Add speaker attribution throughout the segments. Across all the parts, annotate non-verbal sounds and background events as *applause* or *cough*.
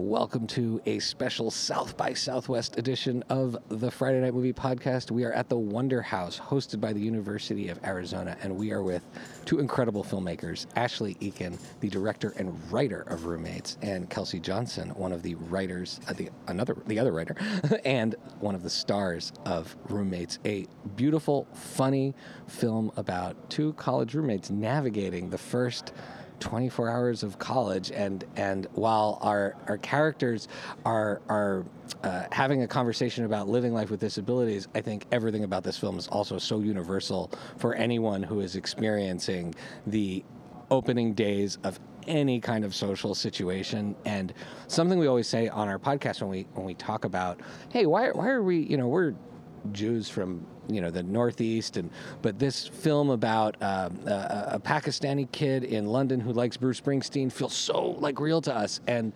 Speaker 1: welcome to a special South by Southwest edition of the Friday Night Movie Podcast. We are at the Wonder House, hosted by the University of Arizona, and we are with two incredible filmmakers Ashley Eakin, the director and writer of Roommates, and Kelsey Johnson, one of the writers, uh, the another, the other writer, *laughs* and one of the stars of Roommates, a beautiful, funny film about two college roommates navigating the first 24 hours of college and and while our our characters are are uh, having a conversation about living life with disabilities i think everything about this film is also so universal for anyone who is experiencing the opening days of any kind of social situation. And something we always say on our podcast when we when we talk about hey why why are we you know we're Jews from you know the Northeast, and but this film about um, a, a, Pakistani kid in London who likes Bruce Springsteen feels so like real to us, and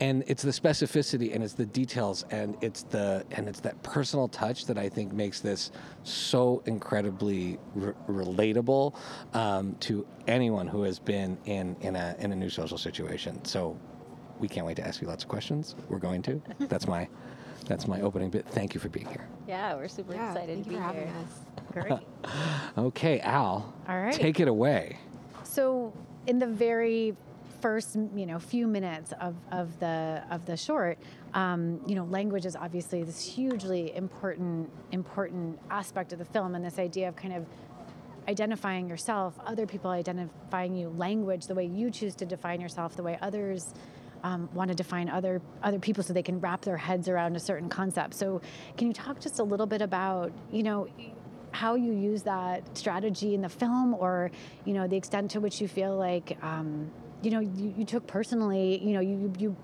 Speaker 1: and it's the specificity and it's the details and it's the and it's that personal touch that I think makes this so incredibly re- relatable um, to anyone who has been in in a in a new social situation. So we can't wait to ask you lots of questions. We're going to. That's my that's my opening bit. Thank you for being here.
Speaker 2: Yeah, we're super
Speaker 3: yeah,
Speaker 2: excited
Speaker 3: to be
Speaker 2: here. *laughs*
Speaker 3: Great. *laughs*
Speaker 1: okay, Al.
Speaker 3: All right.
Speaker 1: Take it away.
Speaker 3: So, in the very first, you know, few minutes of, of the of the short, um, you know, language is obviously this hugely important important aspect of the film, and this idea of kind of identifying yourself, other people identifying you, language, the way you choose to define yourself, the way others um, want to define other other people so they can wrap their heads around a certain concept. So, can you talk just a little bit about you know how you use that strategy in the film, or you know the extent to which you feel like um, you know you, you took personally, you know you you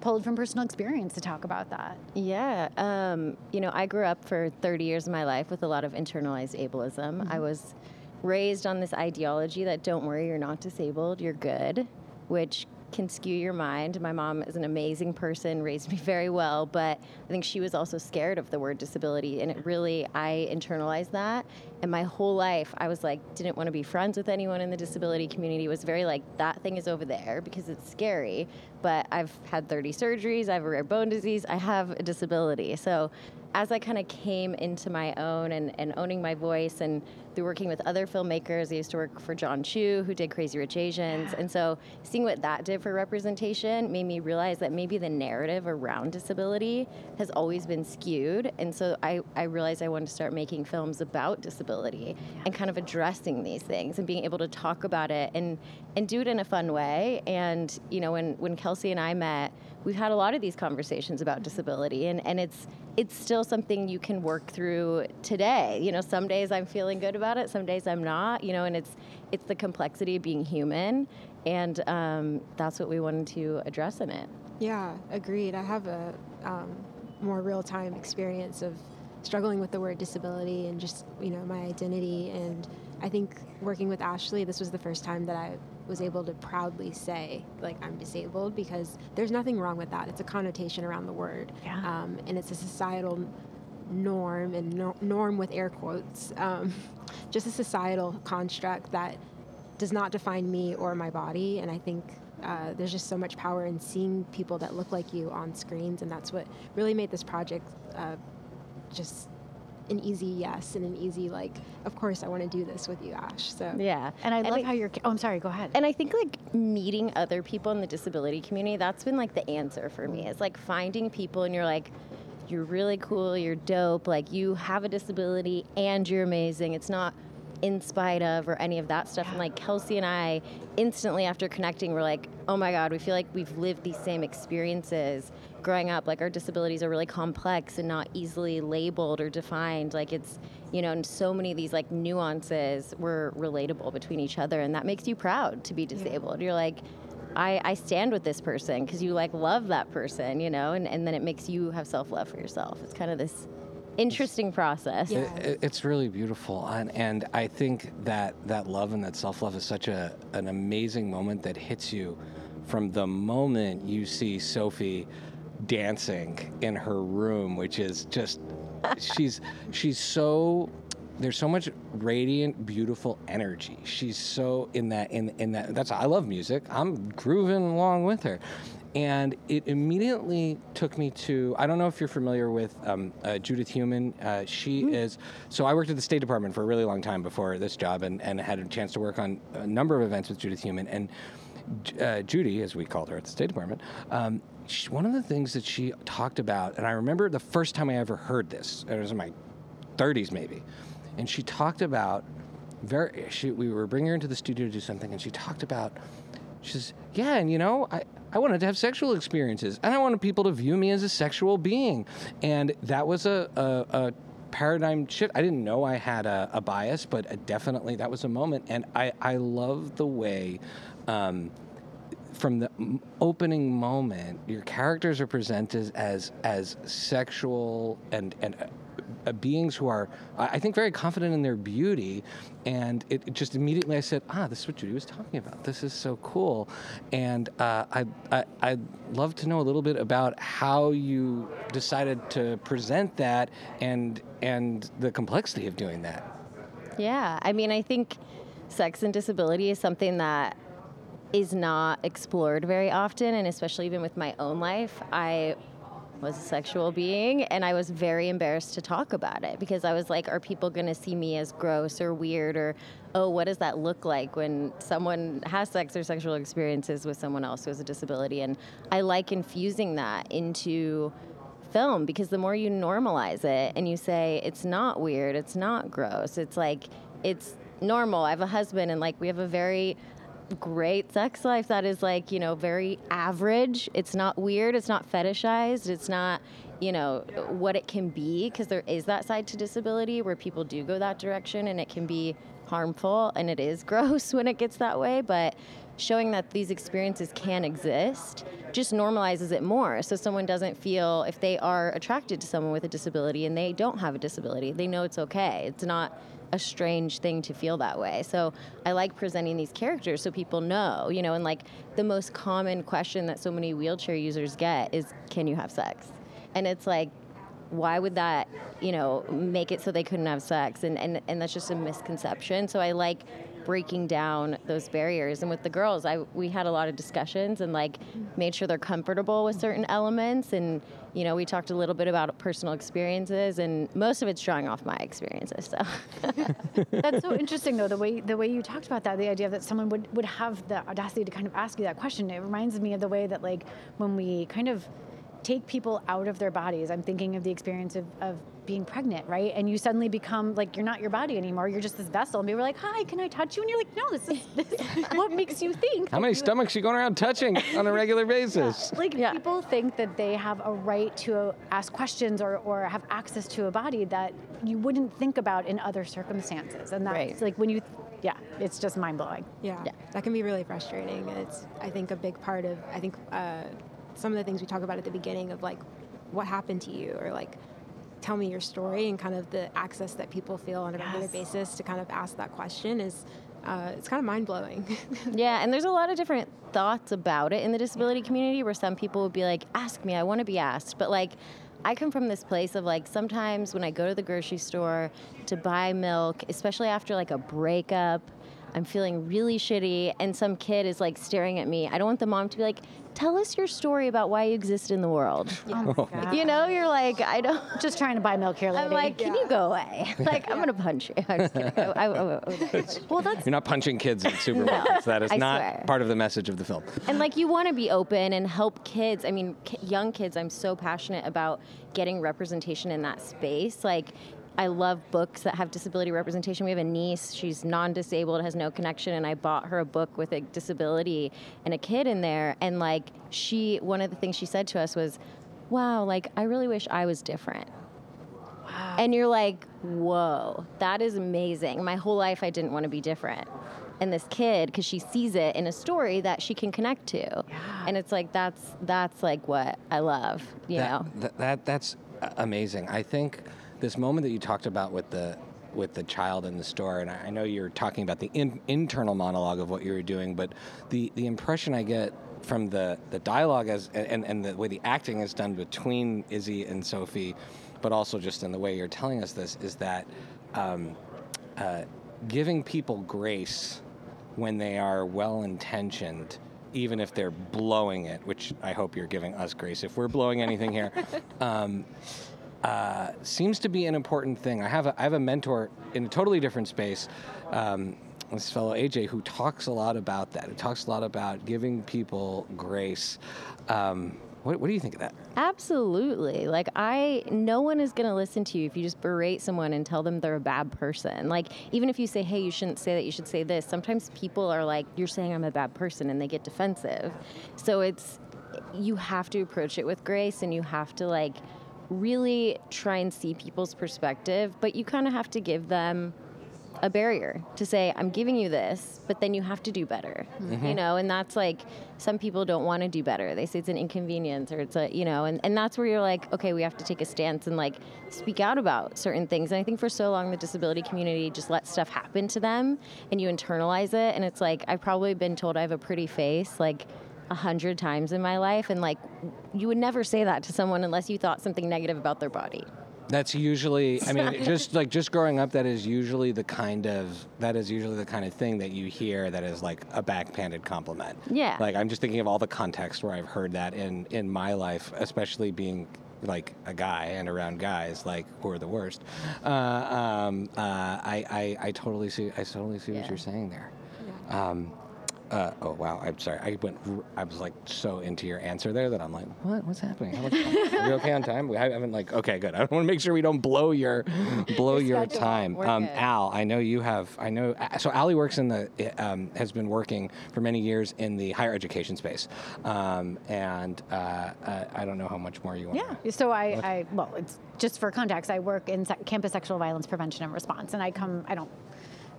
Speaker 3: pulled from personal experience to talk about that.
Speaker 2: Yeah. Um, you know, I grew up for 30 years of my life with a lot of internalized ableism. Mm-hmm. I was raised on this ideology that don't worry, you're not disabled, you're good, which can skew your mind. My mom is an amazing person, raised me *laughs* very well, but I think she was also scared of the word disability. And it really, I internalized that. And my whole life, I was like, didn't want to be friends with anyone in the disability community. Was very like, that thing is over there because it's scary. But I've had 30 surgeries, I have a rare bone disease, I have a disability. So as I kind of came into my own and, and owning my voice and through working with other filmmakers, I used to work for Jon Chu, who did Crazy Rich Asians. And so seeing what that did for representation made me realize that maybe the narrative around disability has always been skewed. And so I, I realized I wanted to start making films about disability and kind of addressing these things and being able to talk about it and, and do it in a fun way. And, you know, when, when Kelsey and I met, we've had a lot of these conversations about disability and, and it's it's still something you can work through today. You know, some days I'm feeling good about it, some days I'm not, you know, and it's it's the complexity of being human and um, that's what we wanted to address in it.
Speaker 4: Yeah, agreed. I have a um, more real time experience of struggling with the word disability and just, you know, my identity and I think working with Ashley, this was the first time that I was able to proudly say like I'm disabled because there's nothing wrong with that. It's a connotation around the word,
Speaker 3: yeah.
Speaker 4: um, and it's a societal norm and no- norm with air quotes, um, just a societal construct that does not define me or my body. And I think uh, there's just so much power in seeing people that look like you on screens, and that's what really made this project uh, just an easy yes and an easy like of course i want to do this with you ash. So
Speaker 2: yeah.
Speaker 3: And i and love I, how you're oh i'm sorry go ahead.
Speaker 2: And i think like meeting other people in the disability community that's been like the answer for me. It's like finding people and you're like you're really cool you're dope like you have a disability and you're amazing it's not in spite of or any of that stuff. And like Kelsey and I, instantly after connecting, we're like, oh my God, we feel like we've lived these same experiences growing up. Like our disabilities are really complex and not easily labeled or defined. Like it's, you know, and so many of these like nuances were relatable between each other. And that makes you proud to be disabled. Yeah. You're like, I, I stand with this person because you like love that person, you know, and, and then it makes you have self love for yourself. It's kind of this interesting process.
Speaker 1: Yeah. It, it's really beautiful, and, and I think that that love and that self love is such a an amazing moment that hits you from the moment you see Sophie dancing in her room, which is just she's she's so there's so much radiant, beautiful energy. She's so in that in in that. That's I love music. I'm grooving along with her, and it immediately took me to I don't know if you're familiar with um, uh, Judith Heumann Uh, she is so I worked at the State Department for a really long time before this job, and, and had a chance to work on a number of events with Judith Heumann and. Uh, Judy, as we called her at the State Department, um, she, one of the things that she talked about, and I remember the first time I ever heard this, it was in my 30s maybe, and she talked about very. She, we were bringing her into the studio to do something, and she talked about. She says, "Yeah, and you know, I, I wanted to have sexual experiences, and I wanted people to view me as a sexual being, and that was a, a, a paradigm shift. I didn't know I had a, a bias, but uh, definitely that was a moment, and I, I love the way." Um, from the opening moment, your characters are presented as as sexual and and uh, beings who are, I I think, very confident in their beauty, and it, it just immediately I said, ah, this is what Judy was talking about. This is so cool, and uh, I, I I'd love to know a little bit about how you decided to present that and and the complexity of doing that.
Speaker 2: Yeah, I mean, I think sex and disability is something that is not explored very often, and especially even with my own life. I was a sexual being, and I was very embarrassed to talk about it because I was like, are people going to see me as gross or weird or, oh, what does that look like when someone has sex or sexual experiences with someone else who has a disability? And I like infusing that into film because the more you normalize it and you say it's not weird, it's not gross, it's like it's normal. I have a husband and like we have a very great sex life that is like, you know, very average. It's not weird, it's not fetishized, it's not, you know, what it can be because there is that side to disability where people do go that direction and it can be harmful and it is *laughs* gross when it gets that way, but showing that these experiences can exist just normalizes it more. So someone doesn't feel if they are attracted to someone with a disability and they don't have a disability, they know it's okay. It's not a strange thing to feel that way. So I like presenting these characters so people know, you know, and like the most common question that so many wheelchair users get is can you have sex? And it's like why would that, you know, make it so they couldn't have sex? And, and, and that's just a misconception. So I like breaking down those barriers. And with the girls, I we had a lot of discussions and like made sure they're comfortable with certain elements. And you know, we talked a little bit about personal experiences, and most of it's drawing off my experiences. So *laughs*
Speaker 3: That's so interesting, though, the way the way you talked about that, the idea that someone would, would have the audacity to kind of ask you that question. It reminds me of the way that, like, when we kind of take people out of their bodies, I'm thinking of the experience of, of being pregnant, right? And you suddenly become like you're not your body anymore. You're just this vessel. And people are like, "Hi, can I touch you?" And you're like, "No, this is, this is *laughs* what makes you think."
Speaker 1: How many
Speaker 3: you-
Speaker 1: stomachs you going around touching on a regular *laughs* basis?
Speaker 3: Like
Speaker 2: Yeah.
Speaker 3: people think that they have a right to ask questions or, or have access to a body that you wouldn't think about in other circumstances. And that's
Speaker 2: Right.
Speaker 3: like when you, yeah, it's just mind blowing.
Speaker 4: Yeah,
Speaker 2: Yeah.
Speaker 4: that can be really frustrating. It's, I think, a big part of, I think, uh, some of the things we talk about at the beginning of like, what happened to you, or like, tell me your story, and kind of the access that people feel on a regular
Speaker 3: Yes.
Speaker 4: basis to kind of ask that question is, uh, it's kind of mind blowing. *laughs*
Speaker 2: Yeah, and there's a lot of different thoughts about it in the disability community where some people would be like, ask me, I want to be asked. But like, I come from this place of like, sometimes when I go to the grocery store to buy milk, especially after like a breakup, I'm feeling really shitty, and some kid is like staring at me. I don't want the mom to be like, tell us your story about why you exist in the world. *laughs*
Speaker 3: Oh my God.
Speaker 2: You know, you're like, I don't. *laughs*
Speaker 3: just trying to buy milk here, lady.
Speaker 2: I'm like, can you go away? *laughs* Like, I'm gonna punch you. I'm just kidding. I- I- I-
Speaker 3: well, that's
Speaker 1: You're not punching kids in supermarkets. that is
Speaker 2: I
Speaker 1: not
Speaker 2: swear.
Speaker 1: part of the message of the film.
Speaker 2: and like you want to be open and help kids i mean ki- young kids i'm so passionate about getting representation in that space like i love books that have disability representation we have a niece she's non-disabled has no connection and i bought her a book with a disability and a kid in there and like she one of the things she said to us was wow like i really wish i was different Wow. and you're like, whoa, that is amazing. My whole life I didn't want to be different. And this kid, because she sees it in a story that she can connect to, and it's like that's that's like what I love, you
Speaker 1: that,
Speaker 2: know.
Speaker 1: that, that that's amazing. I think this moment that you talked about with the with the child in the store, and I I know you're talking about the in, internal monologue of what you were doing, but the the impression I get from the the dialogue as and, and the way the acting is done between Izzy and Sophie, but also just in the way you're telling us this is that um, uh, giving people grace when they are well intentioned even if they're blowing it, which I hope you're giving us grace if we're blowing anything here, *laughs* um, uh, seems to be an important thing. I have a, I have a mentor in a totally different space. Um, this fellow AJ who talks a lot about that. Who talks a lot about giving people grace. Um, what, what do you think of that?
Speaker 2: Absolutely. Like I no one is going to listen to you if you just berate someone and tell them they're a bad person. Like even if you say, "Hey, you shouldn't say that. You should say this." Sometimes people are like, "You're saying I'm a bad person," and they get defensive. So it's you have to approach it with grace and you have to like really try and see people's perspective, but you kind of have to give them a barrier to say i'm giving you this but then you have to do better.
Speaker 1: Mm-hmm.
Speaker 2: you know and that's like some people don't want to do better. They say it's an inconvenience or it's a you know and, and that's where you're like okay we have to take a stance and like speak out about certain things. And i think for so long the disability community just let stuff happen to them and you internalize it and it's like i've probably been told i have a pretty face like a hundred times in my life and like you would never say that to someone unless you thought something negative about their body
Speaker 1: That's usually, I mean, just like just growing up, that is usually the kind of that is usually the kind of thing that you hear that is like a backhanded compliment.
Speaker 2: Yeah.
Speaker 1: Like I'm just thinking of all the context where I've heard that in in my life, especially being like a guy and around guys like who are the worst. Uh, um, uh, I, I I totally see I totally see what you're saying there. Um, uh, oh wow! I'm sorry. I went. I was like so into your answer there that I'm like, what? What's happening? How much Are we okay on time? We haven't like. Okay, good. I want to make sure we don't blow your blow your time. Um. Al, I know you have. I know. So Allie works in the. Um, has been working for many years in the higher education space, um, and uh, uh, I don't know how much more you want.
Speaker 3: Yeah. So I, I well, it's just for context. I work in sec- campus sexual violence prevention and response, and I come. I don't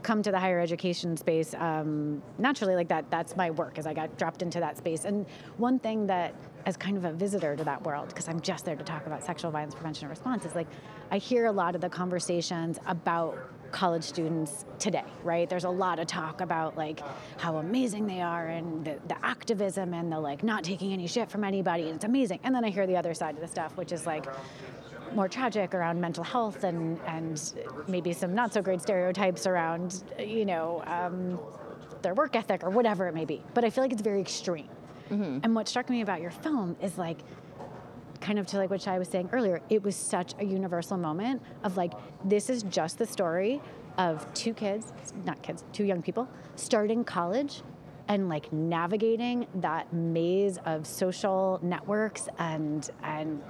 Speaker 3: come to the higher education space um, naturally like that. That's my work, as I got dropped into that space. And one thing that, as kind of a visitor to that world, because I'm just there to talk about sexual violence prevention and response, is like I hear a lot of the conversations about college students today, right? There's a lot of talk about like how amazing they are and the, the activism and the like not taking any shit from anybody. And it's amazing. And then I hear the other side of the stuff, which is like more tragic around mental health and and maybe some not so great stereotypes around you know um, their work ethic or whatever it may be. But I feel like it's very extreme. And what struck me about your film is like kind of to like what I was saying earlier, it was such a universal moment of like, this is just the story of two kids, not kids, two young people starting college and like navigating that maze of social networks and and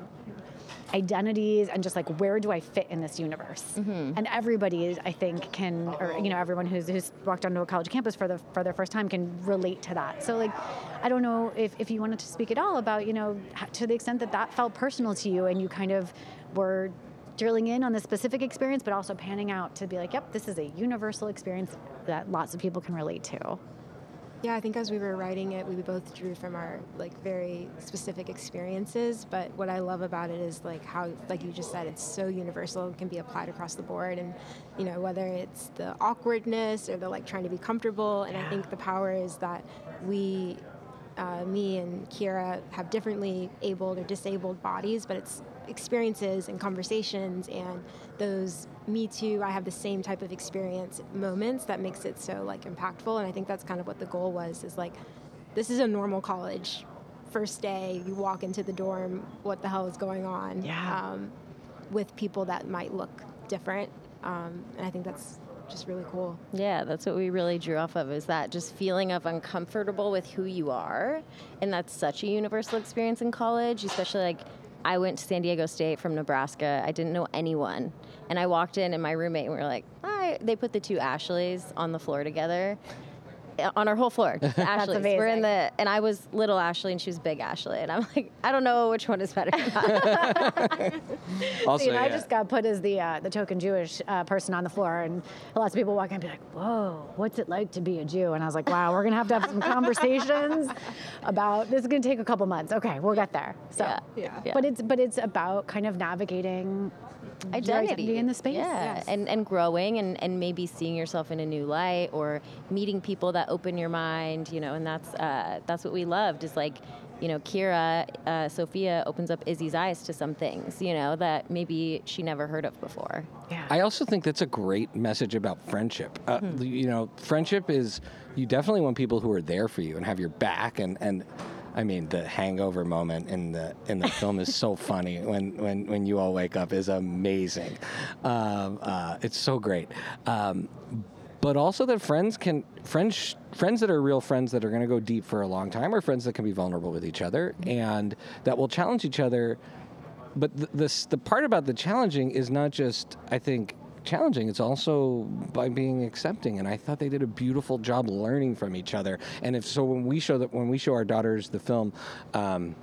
Speaker 3: identities and just like where do I fit in this universe? Mm-hmm. And everybody, is, I think, can or you know everyone who's who's walked onto a college campus for the for their first time can relate to that. So like, I don't know if if you wanted to speak at all about you know to the extent that that felt personal to you and you kind of were drilling in on the specific experience, but also panning out to be like, yep, this is a universal experience that lots of people can relate to.
Speaker 4: Yeah, I think as we were writing it, we both drew from our like very specific experiences. But what I love about it is like how, like you just said, it's so universal, it can be applied across the board, and you know whether it's the awkwardness or the like trying to be comfortable. And I think the power is that we, uh, me and Kira, have differently abled or disabled bodies, but it's experiences and conversations and those me too i have the same type of experience moments that makes it so like impactful and i think that's kind of what the goal was is like this is a normal college first day you walk into the dorm what the hell is going on
Speaker 3: Yeah.
Speaker 4: um, with people that might look different um, and i think that's just really cool
Speaker 2: Yeah, that's what we really drew off of is that just feeling of uncomfortable with who you are. And that's such a universal experience in college, especially like I went to San Diego State from Nebraska. I didn't know anyone. And I walked in and my roommate and we were like, hi. They put the two Ashleys on the floor together. Uh, On our whole floor, just *laughs* Ashleys. We're in the, and I was little Ashley and she was big Ashley, and I'm *laughs* like, I don't know which one is better. *laughs*
Speaker 1: Also,
Speaker 3: See, and I
Speaker 1: yeah.
Speaker 3: just got put as the uh, the token Jewish uh, person on the floor, and lots of people walk in and be like, "Whoa, what's it like to be a Jew?" And I was like, "Wow, we're gonna have to have some conversations about this. Is gonna take a couple months. Okay, we'll get there." So,
Speaker 2: Yeah.
Speaker 4: Yeah.
Speaker 2: Yeah.
Speaker 3: but it's but it's about kind of navigating your identity in the space.
Speaker 2: Yeah,
Speaker 4: Yes.
Speaker 2: and, and growing and, and maybe seeing yourself in a new light or meeting people that open your mind, you know, and that's uh, that's what we loved is like, you know, Kira, uh, Sophia opens up Izzy's eyes to some things, you know, that maybe she never heard of before.
Speaker 3: Yeah.
Speaker 1: I also think that's a great message about friendship. Uh, You know, friendship is you definitely want people who are there for you and have your back. And, and I mean, the hangover moment in the in the film is so funny when, when, when you all wake up is amazing. Um, uh, it's so great. Um, but also that friends can friends friends that are real friends that are going to go deep for a long time are friends that can be vulnerable with each other and that will challenge each other but the, the the part about the challenging is not just I think challenging it's also by being accepting and I thought they did a beautiful job learning from each other and if so when we show that when we show our daughters the film um,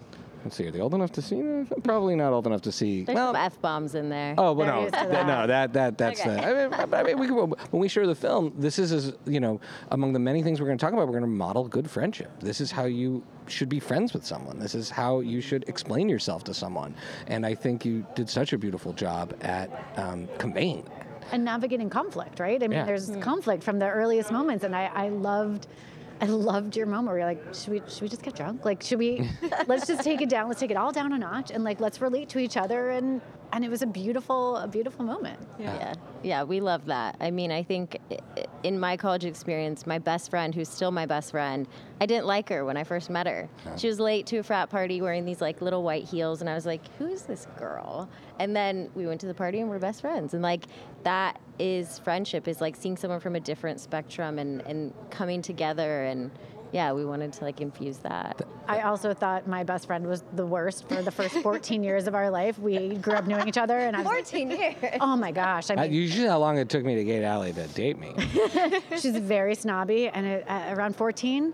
Speaker 1: let's see are they old enough to see probably not old enough to see
Speaker 2: There's
Speaker 1: well
Speaker 2: some f bombs in there.
Speaker 1: Oh, but
Speaker 3: They're
Speaker 1: no, that, no,
Speaker 3: that.
Speaker 1: that that that's.
Speaker 2: Okay.
Speaker 1: Uh, I mean, *laughs* I mean, we, can- when we share the film, this is, as you know, among the many things we're going to talk about. We're going to model good friendship. This is how you should be friends with someone. This is how you should explain yourself to someone. And I think you did such a beautiful job at um, conveying. That.
Speaker 3: and navigating conflict, right? I mean,
Speaker 1: Yeah.
Speaker 3: there's hmm. conflict from the earliest moments, and I, I loved, I loved your moment where you're like, should we, should we just get drunk? Like, should we, *laughs* let's just take it down, let's take it all down a notch, and like, let's relate to each other, and and it was a beautiful, a beautiful moment.
Speaker 2: Yeah, yeah, we love that. I mean, I think i- i- in my college experience, my best friend, who's still my best friend, I didn't like her when I first met her. She was late to a frat party wearing these like little white heels, and I was like, "Who is this girl?" And then we went to the party and we're best friends. And like that is friendship is like seeing someone from a different spectrum and and coming together and yeah, we wanted to like infuse that.
Speaker 3: I also thought my best friend was the worst for the first 14 years of our life. We grew up knowing each other, and I was like,
Speaker 2: 14 years.
Speaker 3: oh my gosh, I
Speaker 1: Uh,
Speaker 3: mean,
Speaker 1: usually, how long it took me to get Allie to date me. *laughs*
Speaker 3: she's very snobby, and it, uh, around 14,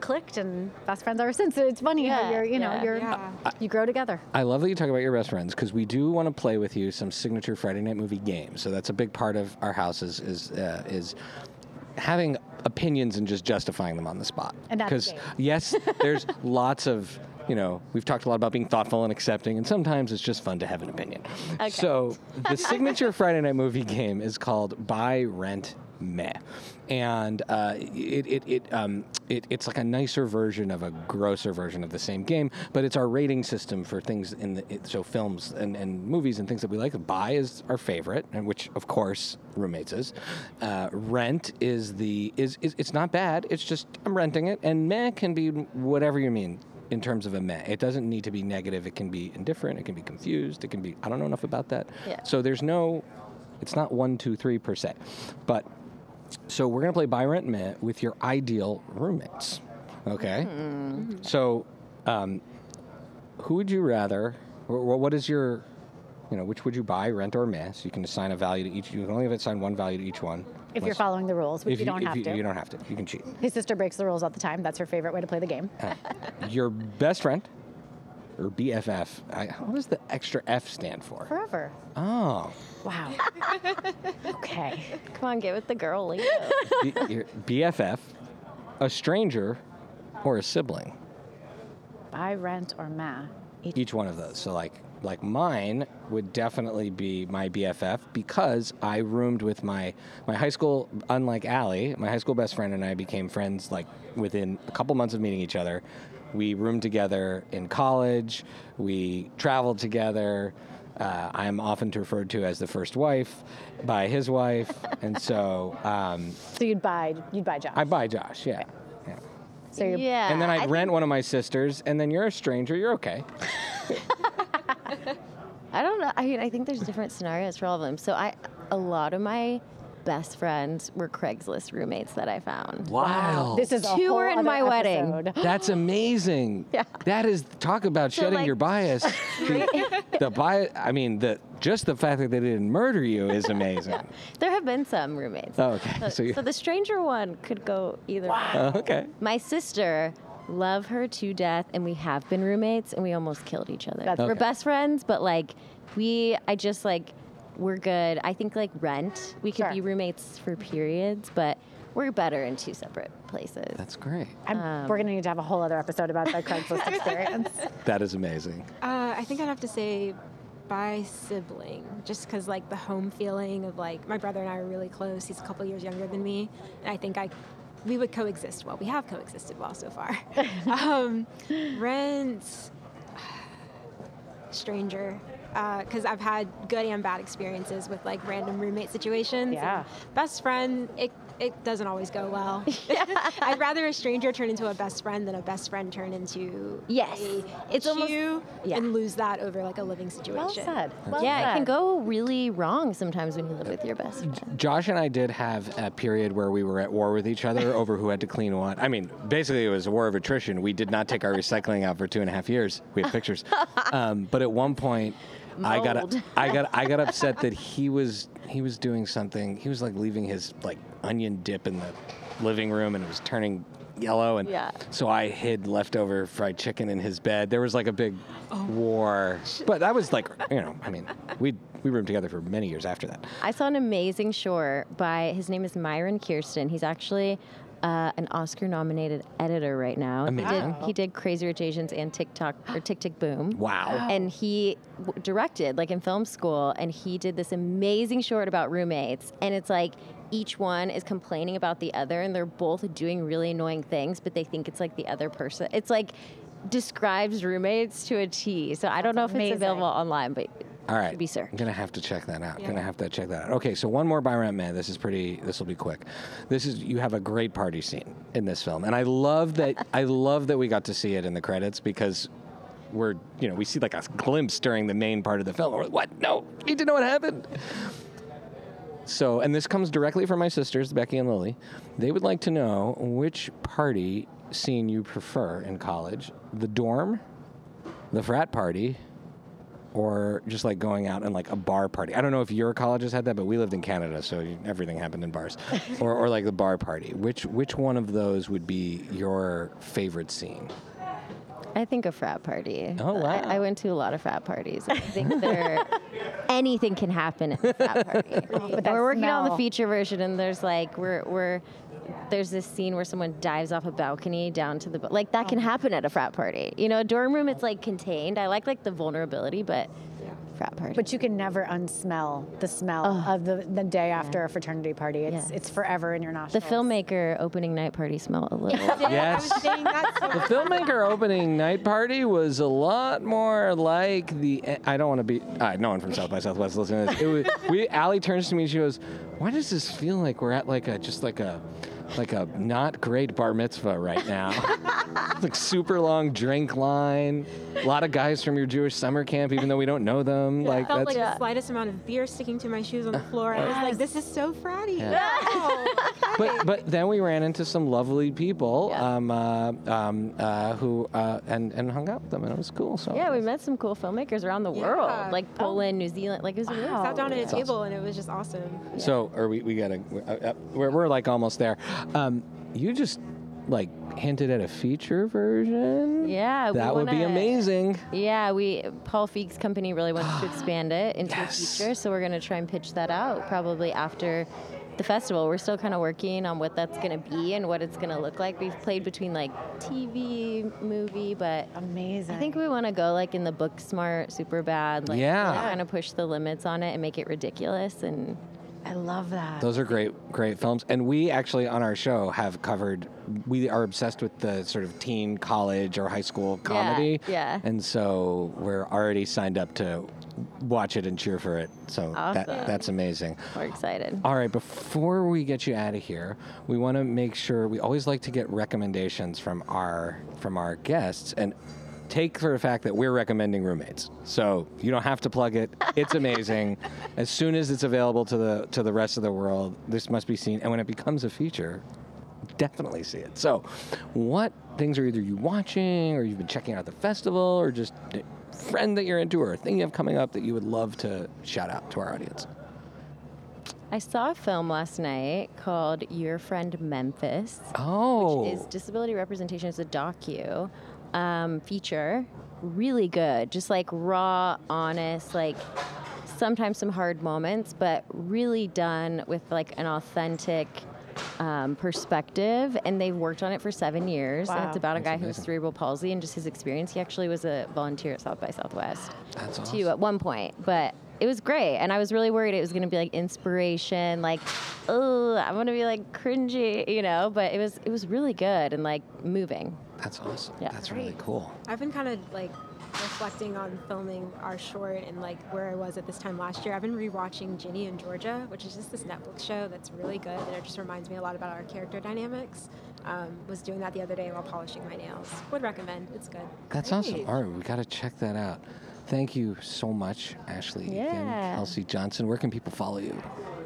Speaker 3: clicked, and best friends ever since. It's funny how you're, you know,
Speaker 2: yeah.
Speaker 3: you're,
Speaker 4: Yeah.
Speaker 3: you grow together.
Speaker 1: I love that you talk about your best friends because we do want to play with you some signature Friday night movie games. So that's a big part of our house is is, uh, is having opinions and just justifying them on the spot.
Speaker 3: And that's a
Speaker 1: Because yes, there's *laughs* lots of you know we've talked a lot about being thoughtful and accepting, and sometimes it's just fun to have an opinion.
Speaker 2: Okay.
Speaker 1: So the signature Friday night movie game is called Buy Rent Meh, and uh, it it it, um, it it's like a nicer version of a grosser version of the same game, but it's our rating system for things in the it, so films and, and movies and things that we like. Buy is our favorite, and which of course roommates is. Uh, rent is the is, is it's not bad. It's just I'm renting it, and meh can be whatever you mean in terms of a meh. It doesn't need to be negative. It can be indifferent. It can be confused. It can be I don't know enough about that.
Speaker 2: Yeah.
Speaker 1: So there's no, it's not one, two, three per se, but so we're gonna play buy rent meh with your ideal roommates. Okay. So, um, who would you rather? wh- wh- What is your, you know, which would you buy, rent or meh? So you can assign a value to each. You can only assign one value to each one.
Speaker 3: If you're following the rules, which
Speaker 1: if
Speaker 3: you don't
Speaker 1: if
Speaker 3: have
Speaker 1: you,
Speaker 3: to.
Speaker 1: You don't have to. You can cheat.
Speaker 3: His sister breaks the rules all the time. That's her favorite way to play the game.
Speaker 1: Uh, your best friend, or BFF. I, what does the extra F stand for?
Speaker 3: Forever.
Speaker 1: Oh,
Speaker 3: Wow. *laughs* okay.
Speaker 2: Come on, get with the girl, Leo.
Speaker 1: B- your BFF, a stranger, or a sibling.
Speaker 3: Buy, rent, or ma. Each.
Speaker 1: each one of those. So like like mine would definitely be my BFF because I roomed with my my high school. Unlike Allie, my high school best friend and I became friends like within a couple months of meeting each other. We roomed together in college. We traveled together. Uh, I'm often referred to as the first wife by his wife, *laughs* and so um,
Speaker 3: So you'd buy, you'd buy Josh.
Speaker 1: I buy Josh. Yeah. yeah.
Speaker 3: so
Speaker 2: yeah.
Speaker 1: And then I'd
Speaker 2: I
Speaker 1: rent one of my sisters, and then you're a stranger. You're okay. *laughs*
Speaker 2: I don't know. I mean, I think there's different scenarios for all of them. So I, a lot of my best friends were Craigslist roommates that I found.
Speaker 1: Wow.
Speaker 3: This is a
Speaker 2: Two
Speaker 3: whole
Speaker 2: were in
Speaker 3: other
Speaker 2: my wedding. *laughs*
Speaker 1: That's amazing.
Speaker 2: Yeah.
Speaker 1: That is talk about
Speaker 2: So,
Speaker 1: shedding
Speaker 2: like-
Speaker 1: your bias. *laughs* the, the bias. I mean, the just the fact that they didn't murder you is amazing. *laughs*
Speaker 2: There have been some roommates.
Speaker 1: Oh, okay.
Speaker 2: So,
Speaker 1: So
Speaker 2: so the stranger one could go either way.
Speaker 1: Oh, okay.
Speaker 2: My sister, love her to death, and we have been roommates, and we almost killed each other.
Speaker 3: That's-
Speaker 2: We're
Speaker 1: Okay.
Speaker 2: best friends, but like, we, I just like, we're good. I think like rent, we could
Speaker 3: Sure.
Speaker 2: be roommates for periods, but we're better in two separate places.
Speaker 1: That's great.
Speaker 3: I'm,
Speaker 2: Um,
Speaker 3: we're going to need to have a whole other episode about the Craigslist *laughs* experience.
Speaker 1: That is amazing.
Speaker 4: Uh, I think I'd have to say by sibling, just because like the home feeling of like my brother and I are really close. He's a couple years younger than me, and I think I we would coexist well. We have coexisted well so far. *laughs* um, rent, *sighs* stranger, because I've had good and bad experiences with like random roommate situations.
Speaker 2: Yeah.
Speaker 4: Best friend, it it doesn't always go well. *laughs* *laughs* I'd rather a stranger turn into a best friend than a best friend turn into
Speaker 2: Yes.
Speaker 4: a
Speaker 2: It's almost- yeah.
Speaker 4: and lose that over like a living situation.
Speaker 3: Well said. Well
Speaker 2: yeah, it can go really wrong sometimes when you live with your best friend.
Speaker 1: Josh and I did have a period where we were at war with each other over who had to clean what. I mean, basically, it was a war of attrition. We did not take our recycling out for two and a half years. We have pictures. *laughs* Um, but at one point, I got. I got I *laughs* got upset that he was he was doing something. He was like leaving his like onion dip in the living room, and it was turning yellow. And
Speaker 2: Yeah.
Speaker 1: so I hid leftover fried chicken in his bed. There was like a big oh. war. But that was like you know, I mean, we we roomed together for many years after that.
Speaker 2: I saw an amazing short by his name is Myron Kerstein. He's actually uh, an Oscar-nominated editor right now. He
Speaker 1: Amazing.
Speaker 2: did, he did Crazy Rich Asians and TikTok or *gasps* Tick Tick Boom.
Speaker 1: Wow.
Speaker 2: And he w- directed like in film school, and he did this amazing short about roommates. And it's like each one is complaining about the other, and they're both doing really annoying things, but they think it's like the other person. It's like describes roommates to a T. So I don't know if it's available online, but
Speaker 1: All right.
Speaker 2: should be searched.
Speaker 1: I'm gonna have to check that out.
Speaker 4: Yeah.
Speaker 1: Gonna have to check that out. Okay, so one more by Rent Man. This is pretty. This will be quick. This is you have a great party scene in this film, and I love that. *laughs* I love that we got to see it in the credits because we're you know we see like a glimpse during the main part of the film. We're like, what? No, need to know what happened. So, and this comes directly from my sisters, Becky and Lily. They would like to know which party scene you prefer in college: the dorm, the frat party, or just like going out and like a bar party. I don't know if your colleges had that, but we lived in Canada, so everything happened in bars, *laughs* or, or like the bar party. Which which one of those would be your favorite scene?
Speaker 2: I think a frat party.
Speaker 1: Oh, wow.
Speaker 2: I, I went to a lot of frat parties. I think there *laughs* anything can happen at a frat party. *laughs*
Speaker 3: but
Speaker 2: we're working on the feature version, and there's like we're we're there's this scene where someone dives off a balcony down to the bo- like that
Speaker 3: Oh.
Speaker 2: can happen at a frat party. You know, a dorm room it's like contained. I like like the vulnerability, but frat party.
Speaker 3: But you can never unsmell the smell of the, the day after a fraternity party. It's
Speaker 2: Yes.
Speaker 3: it's forever in your nostrils.
Speaker 2: the filmmaker opening night party smell a little. *laughs*
Speaker 1: Yes. *laughs*
Speaker 4: I was saying that so
Speaker 1: The filmmaker opening night party was a lot more like the. I don't want to be. Uh, no one from South by Southwest listening to this. It was, we. Allie turns to me. and She goes, "Why does this feel like we're at like a just like a." Like a not great bar mitzvah right now. *laughs* It's like super long drink line. A lot of guys from your Jewish summer camp, even though we don't know them.
Speaker 4: I
Speaker 1: Like
Speaker 4: felt
Speaker 1: that's
Speaker 4: like the slightest amount of beer sticking to my shoes on the *laughs* floor. I was like, this is so fratty. No. *laughs*
Speaker 1: but but then we ran into some lovely people
Speaker 2: Yeah.
Speaker 1: um, uh, um, uh, who uh, and and hung out with them and it was cool. So
Speaker 2: Yeah, we met some cool filmmakers around the
Speaker 4: Yeah.
Speaker 2: world, like Poland, New Zealand. Like it was really
Speaker 4: Sat down at a
Speaker 1: That's
Speaker 4: table and it was just awesome.
Speaker 1: So, or we, we gotta, uh, uh, we're, we're like almost there. Um, you just like hinted at a feature version.
Speaker 2: Yeah, we
Speaker 1: That would be amazing.
Speaker 2: Yeah, we Paul Feig's company really wants to *gasps* expand it into
Speaker 1: Yes.
Speaker 2: a feature, so we're going to try and pitch that out probably after the festival. We're still kind of working on what that's going to be and what it's going to look like. We've played between like TV, movie, but
Speaker 3: Amazing.
Speaker 2: I think we want to go like in the Booksmart, super bad, like
Speaker 1: Yeah.
Speaker 2: kind of push the limits on it and make it ridiculous and
Speaker 3: I love that.
Speaker 1: Those are great, great films. And we actually on our show have covered. We are obsessed with the sort of teen, college, or high school comedy.
Speaker 2: yeah.
Speaker 1: And so we're already signed up to watch it and cheer for it. So that, that's amazing.
Speaker 2: we're excited.
Speaker 1: All right, before we get you out of here, we want to make sure we always like to get recommendations from our from our guests and take for the fact that we're recommending roommates. So you don't have to plug it. It's amazing. *laughs* as soon as it's available to the to the rest of the world, this must be seen. And when it becomes a feature, definitely see it. So, what things are either you watching or you've been checking out the festival or just a friend that you're into or a thing you have coming up that you would love to shout out to our audience?
Speaker 2: I saw a film last night called Your Friend Memphis.
Speaker 1: Oh.
Speaker 2: which is oh. disability representation is a docu um, feature. Really good. Just like raw honest like sometimes some hard moments but really done with like an authentic um, perspective. And they've worked on it for seven years and it's about a
Speaker 1: That's
Speaker 2: guy who has cerebral palsy and just his experience. He actually was a volunteer at south by southwest
Speaker 1: That's
Speaker 2: too
Speaker 1: awesome.
Speaker 2: at one point but it was great, and I was really worried it was going to be like inspiration, like, oh, I'm going to be like cringy, you know. But it was it was really good and like moving.
Speaker 1: That's awesome.
Speaker 2: Yeah.
Speaker 1: That's really cool.
Speaker 4: I've been kind of like reflecting on filming our short and like where I was at this time last year. I've been rewatching Ginny and Georgia, which is just this Netflix show that's really good and it just reminds me a lot about our character dynamics. Um, was doing that the other day while polishing my nails. Would recommend. It's good.
Speaker 1: That's awesome. All right, we got to check that out. Thank you so much, Ashley and
Speaker 2: Yeah.
Speaker 1: Kelsey Johnson. Where can people follow you?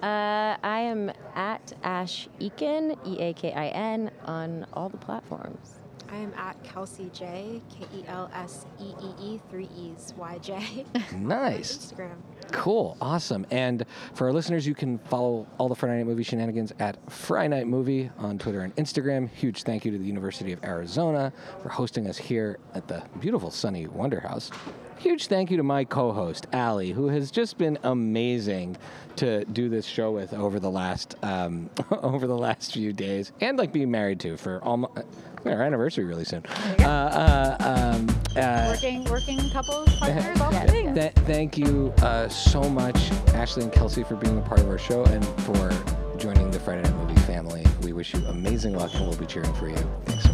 Speaker 2: Uh, I am at Ash Eakin, E A K I N, on all the platforms.
Speaker 4: I am at Kelsey J, K E L S E E E, three E's, Y J. *laughs*
Speaker 1: Nice.
Speaker 4: Instagram.
Speaker 1: Cool, awesome. And for our listeners, you can follow all the Friday Night Movie shenanigans at Friday Night Movie on Twitter and Instagram. Huge thank you to the University of Arizona for hosting us here at the beautiful sunny Wonder House. Huge thank you to my co-host Allie, who has just been amazing to do this show with over the last um, *laughs* over the last few days, and like being married to for almost our anniversary really soon. Uh, uh, um, uh,
Speaker 3: Working working couples, *laughs* partners, all the things.
Speaker 1: Th- thank you uh, so much, Ashley and Kelsey, for being a part of our show and for joining the Friday Night Movie family. We wish you amazing luck, and we'll be cheering for you. Thanks